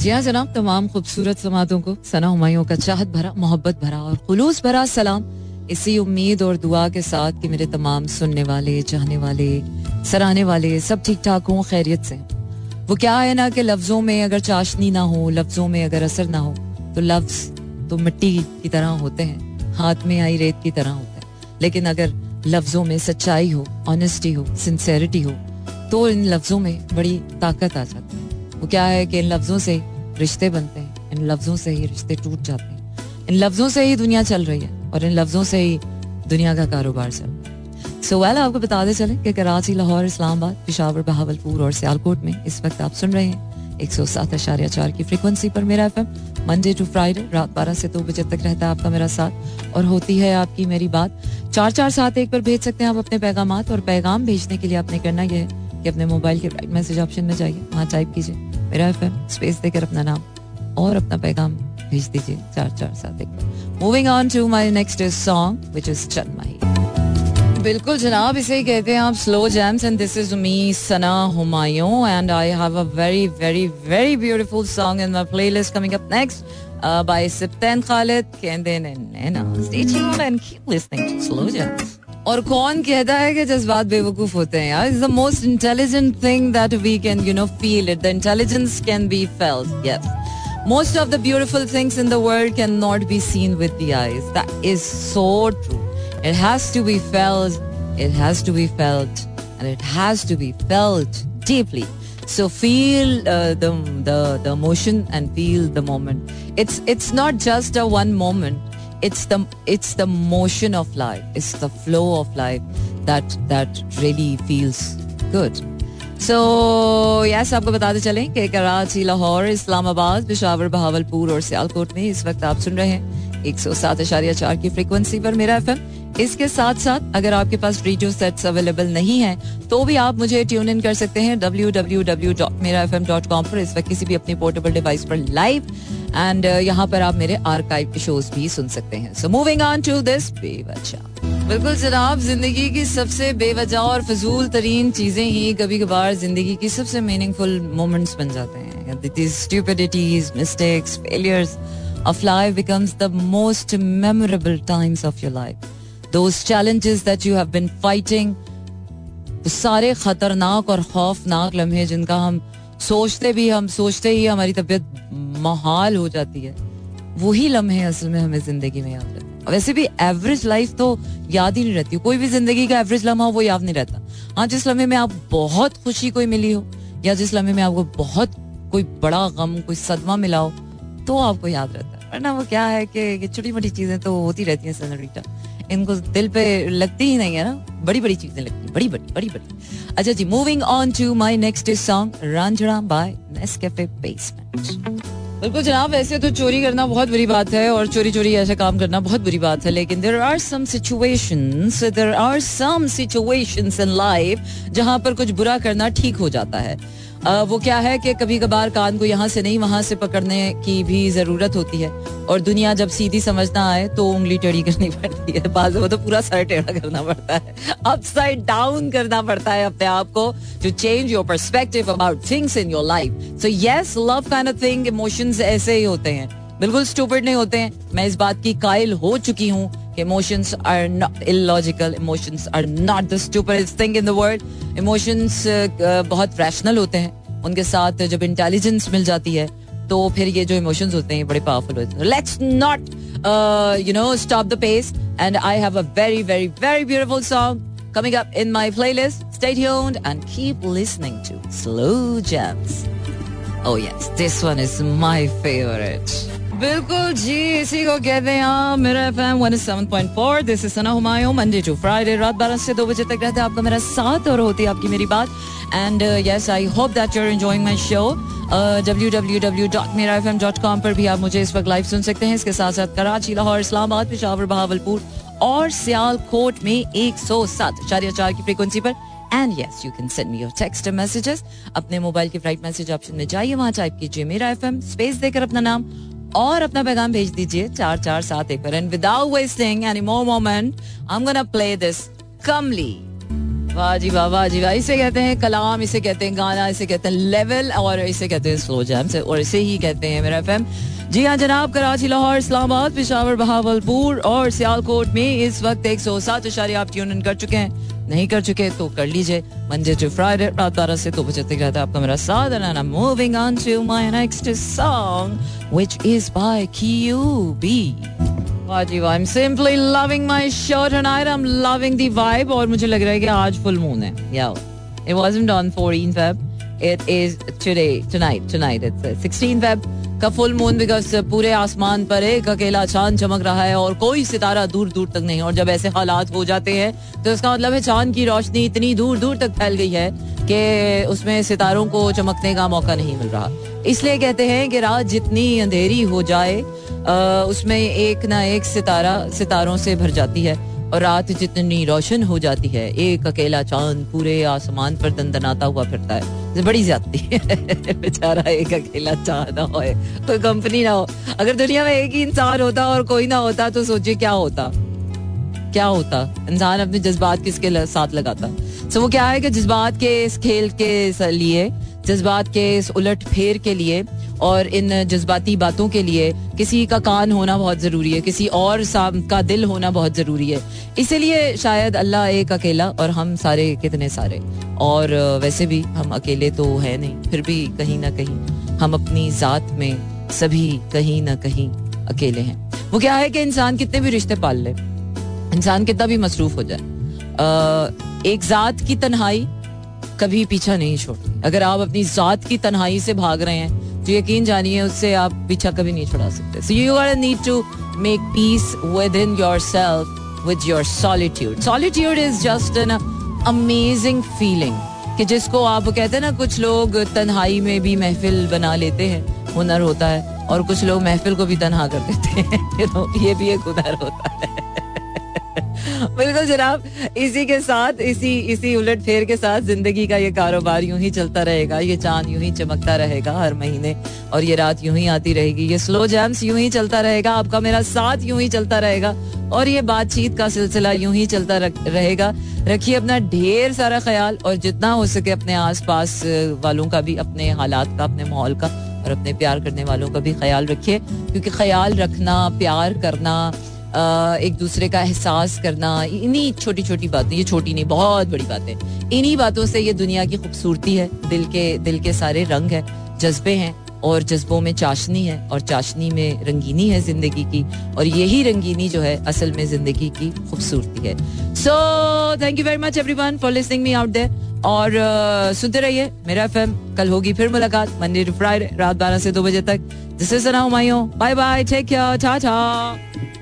जी हाँ जनाब, तमाम खूबसूरत समातों को सना हमायों का चाहत भरा, मोहब्बत भरा और खुलूस भरा सलाम। इसी उम्मीद और दुआ के साथ कि मेरे तमाम सुनने वाले, चाहने वाले, सराहने वाले सब ठीक ठाक हों, खैरियत से। वो क्या है ना कि लफ्जों में अगर चाशनी ना हो, लफ्जों में अगर असर ना हो तो लफ्ज तो मिट्टी की तरह होते हैं, हाथ में आई रेत की तरह होते हैं। लेकिन अगर लफ्जों में सच्चाई हो ऑनेस्टी हो सिंसेरिटी हो तो इन लफ्जों में बड़ी ताकत आ जाती है। वो क्या है कि इन लफ्जों से रिश्ते बनते हैं, इन लफ्जों से ही रिश्ते टूट जाते हैं। इन लफ्जों से ही दुनिया चल रही है और इन लफ्जों से ही दुनिया का कारोबार चल रहा है। सो वेल आपको बताते चले कि कराची, लाहौर, इस्लामाबाद, पिशावर, बहावलपुर और सियालकोट में इस वक्त आप सुन रहे हैं एक सौ सात अशारिया चार की फ्रिक्वेंसी पर मेरा एफ़ मंडे टू फ्राइडे रात बारह से दो तो बजे तक रहता है आपका मेरा साथ और होती है आपकी मेरी बात। चार चार सात एक पर भेज सकते हैं आप अपने पैगाम और पैगाम भेजने के लिए आपने करना यह है कि अपने मोबाइल के राइट मैसेज ऑप्शन में जाइए, वहाँ टाइप कीजिए। मेरा एफ़ स्पेस देकर अपना नाम और अपना पैगाम भेज दीजिए चार चार सात एक moving on to my next song which is चल बिल्कुल जनाब, इसे ही कहते हैं आप slow jams and this is me Sana Humayun and I have a very very very beautiful song in my playlist coming up next by Siptan Khalid Kenden and Nena. Stay tuned and keep listening to Slow Jams. और कौन कहता है कि जज्बात बेवकूफ़ होते हैं यार is the most intelligent thing that we can you know feel it the intelligence can be felt yes Most of the beautiful things in the world cannot be seen with the eyes. That is so true. It has to be felt. It has to be felt. And it has to be felt deeply. So feel uh, the, the the emotion and feel the moment. It's it's not just a one moment. It's the it's the motion of life. It's the flow of life that that really feels good. So yes आपको बताते चलें कि कराची, लाहौर, इस्लामाबाद, पिशावर, बहावलपुर और सियालकोट में इस वक्त आप सुन रहे हैं एक सौ सात अशारिया चार की फ्रिक्वेंसी पर मेरा एफएम इसके साथ साथ अगर आपके पास रेडियो सेट्स अवेलेबल नहीं है तो भी आप मुझे ट्यून इन कर सकते हैं डब्ल्यू पर। इस वक्त किसी भी अपनी पोर्टेबल डिवाइस पर लाइव एंड यहाँ पर आप मेरे आर्काइव के शोज़ भी सुन सकते हैं। So moving on to this बेवजह। बिल्कुल जनाब, ज़िंदगी की सबसे बेवजह और फजूल तरीन चीज़ें ही कभी कभार ज़िंदगी की सबसे मीनिंगफुल मोमेंट्स बन जाते हैं। Stupidities mistakes failures of life becomes the most memorable times of your life. Those challenges that you have been fighting, सारे खतरनाक और खौफनाक लम्हे जिनका हम सोचते भी हम सोचते ही हमारी तबीयत महाल हो जाती है वही लम्हे असल में हमें ज़िंदगी में याद रहते वैसे भी एवरेज लाइफ तो याद ही नहीं रहती कोई भी ज़िंदगी का एवरेज लम्हा वो याद नहीं रहता। हाँ जिस लम्हे में आप बहुत खुशी कोई मिली हो या जिस लम्हे में आपको बहुत कोई बड़ा गम कोई सदमा मिला हो तो आपको याद रहता है। वरना वो क्या है कि छोटी मोटी चीज़ें तो होती रहती हैं सनरीटा। इनको दिल पे लगती ही नहीं है ना। बड़ी बड़ी चीज़ें लगती हैं, बड़ी बड़ी बड़ी बड़ी। अच्छा जी moving on to my next song Ranjhra by Nescafe Basement बिल्कुल जनाब वैसे तो चोरी करना बहुत बुरी बात है और चोरी चोरी ऐसा काम करना बहुत बुरी बात है, लेकिन there are some situations there are some situations in life जहाँ पर कुछ बुरा करना ठीक हो जाता है। वो क्या है कि कभी कभार कान को यहाँ से नहीं, वहाँ से पकड़ने की भी ज़रूरत होती है। और दुनिया जब सीधी समझना आए तो उंगली टेढ़ी करनी पड़ती है। वो तो पूरा सर टेढ़ा करना पड़ता है। अपसाइड डाउन करना पड़ता है अपने आप को to change your perspective about things in your life so yes love kind of thing emotions ऐसे ही होते हैं। बिल्कुल स्टूपिड नहीं होते हैं। मैं इस बात की कायल हो चुकी हूँ emotions are not illogical emotions are not the stupidest thing in the world emotions uh, uh, बहुत रैशनल होते हैं उनके साथ जब इंटेलिजेंस मिल जाती है तो फिर ये जो इमोशंस होते हैं बड़े पावरफुल होते हैं let's not you know stop the pace and I have a very very very beautiful song coming up in my playlist. Stay tuned and keep listening to Slow Jams. Oh yes, this one is my favorite. बिल्कुल जी, इसी को कहते हैं Mera F M one seven point four this is Sana Humayun Monday to Friday रात बारह से दो बजे तक रहता है आपका मेरा साथ और होती है आपकी मेरी बात। And yes I hope that you're enjoying my show W W W dot Mera F M dot com पर भी आप मुझे इस वक्त लाइव सुन सकते हैं। इसके साथ साथ कराची, लाहौर, इस्लामाबाद, पिशावर, बहावलपुर और सियालकोट में एक सौ सात चार चार की फ्रिक्वेंसी पर। And yes you can send me your text messages अपने मोबाइल के फ़्लाइट मैसेज ऑप्शन में जाइए, वहाँ टाइप कीजिए मेरा एफएम स्पेस देकर अपना नाम और अपना पैगाम भेज दीजिए, चार चार, सात, एक पर। And without wasting any more moment I am gonna play this Kamli. वाह जी, वाह वाह जी, वाह। इसे कहते हैं कलाम, इसे कहते हैं गाना, इसे कहते हैं लेवल और इसे कहते हैं स्लो जैम से, और इसे ही कहते हैं मेरा एफएम जी हाँ जनाब, कराची, लाहौर, इस्लामाबाद, पिशावर, बहावलपुर, और सियालकोट में इस वक्त एक सौ सात इशारे आप ट्यून इन कर चुके हैं। नहीं कर चुके तो कर लीजिए। मंडे टू फ्राइडे रात बारह से दो बजे तक रहता है आपका मेरा साथ। And moving on to my next song which is by QB वाह I am simply loving my show tonight I am loving the vibe और मुझे लग रहा है कि आज फुल मून है। या it wasn't on 14 Feb it is today tonight tonight it's 16 Feb का फुल मून बिकॉज़ पूरे आसमान पर एक अकेला चाँद चमक रहा है और कोई सितारा दूर दूर तक नहीं। और जब ऐसे हालात हो जाते हैं तो इसका मतलब है चाँद की रोशनी इतनी दूर दूर तक फैल गई है कि उसमें सितारों को चमकने का मौका नहीं मिल रहा। इसलिए कहते हैं कि रात जितनी अंधेरी हो जाए उसमें एक ना एक सितारा सितारों से भर जाती है और रात जितनी रोशन हो जाती है, एक अकेला चाँद पूरे आसमान पर दंदनाता हुआ फिरता है। बड़ी ज़्यादा है। बेचारा एक अकेला चाह ना हो कोई कंपनी ना हो। अगर दुनिया में एक ही इंसान होता और कोई ना होता तो सोचिए क्या होता? क्या होता? इंसान अपने जज्बात किसके साथ लगाता? सो वो क्या है कि जज्बात के इस खेल के लिए, जज्बात के इस उलट फेर के लिए और इन जज्बाती बातों के लिए किसी का कान होना बहुत ज़रूरी है, किसी और का दिल होना बहुत ज़रूरी है। इसीलिए शायद अल्लाह एक अकेला और हम सारे कितने सारे। और वैसे भी हम अकेले तो है नहीं, फिर भी कहीं ना कहीं हम अपनी ज़ात में सभी कहीं ना कहीं अकेले हैं। वो क्या है कि इंसान कितने भी रिश्ते पाल ले, इंसान कितना भी मसरूफ हो जाए एक ज़ात की तन्हाई कभी पीछा नहीं छोड़ती। अगर आप अपनी ज़ात की तन्हाई से भाग रहे हैं तो यकीन जानिए, उससे आप पीछा कभी नहीं छुड़ा सकते। So you are need to make peace within yourself with your solitude solitude is just an amazing feeling कि जिसको आप कहते हैं ना, कुछ लोग तन्हाई में भी महफिल बना लेते हैं, हुनर होता है, और कुछ लोग महफिल को भी तनहा कर देते हैं। ये भी एक हुनर होता है। बिल्कुल जनाब, इसी के साथ, इसी इसी उलट फेर के साथ ज़िंदगी का ये कारोबार यूँ ही चलता रहेगा, ये चाँद यूँ ही चमकता रहेगा हर महीने और ये रात यूँ ही आती रहेगी, ये स्लो जैम्स यूँ ही चलता रहेगा, आपका मेरा साथ यूँ ही चलता रहेगा और ये बातचीत का सिलसिला यूँ ही चलता रहेगा। रखिए अपना ढेर सारा ख्याल और जितना हो सके अपने आसपास वालों का भी, अपने हालात का, अपने माहौल का और अपने प्यार करने वालों का भी ख्याल रखिए, क्योंकि ख्याल रखना, प्यार करना एक दूसरे का एहसास करना इन्हीं छोटी छोटी बातें ये छोटी नहीं बहुत बड़ी बातें। इन्हीं बातों से ये दुनिया की खूबसूरती है दिल के दिल के सारे रंग है जज्बे हैं और जज्बों में चाशनी है और चाशनी में रंगीनी है ज़िंदगी की और यही रंगीनी जो है असल में ज़िंदगी की खूबसूरती है। So thank you very much everyone for listening me out there और uh, सुनते रहिए मेरा एफएम कल होगी फिर मुलाकात मंडे टू फ्राइडे रात बारह से दो बजे तक। This is Sana bye bye take care tata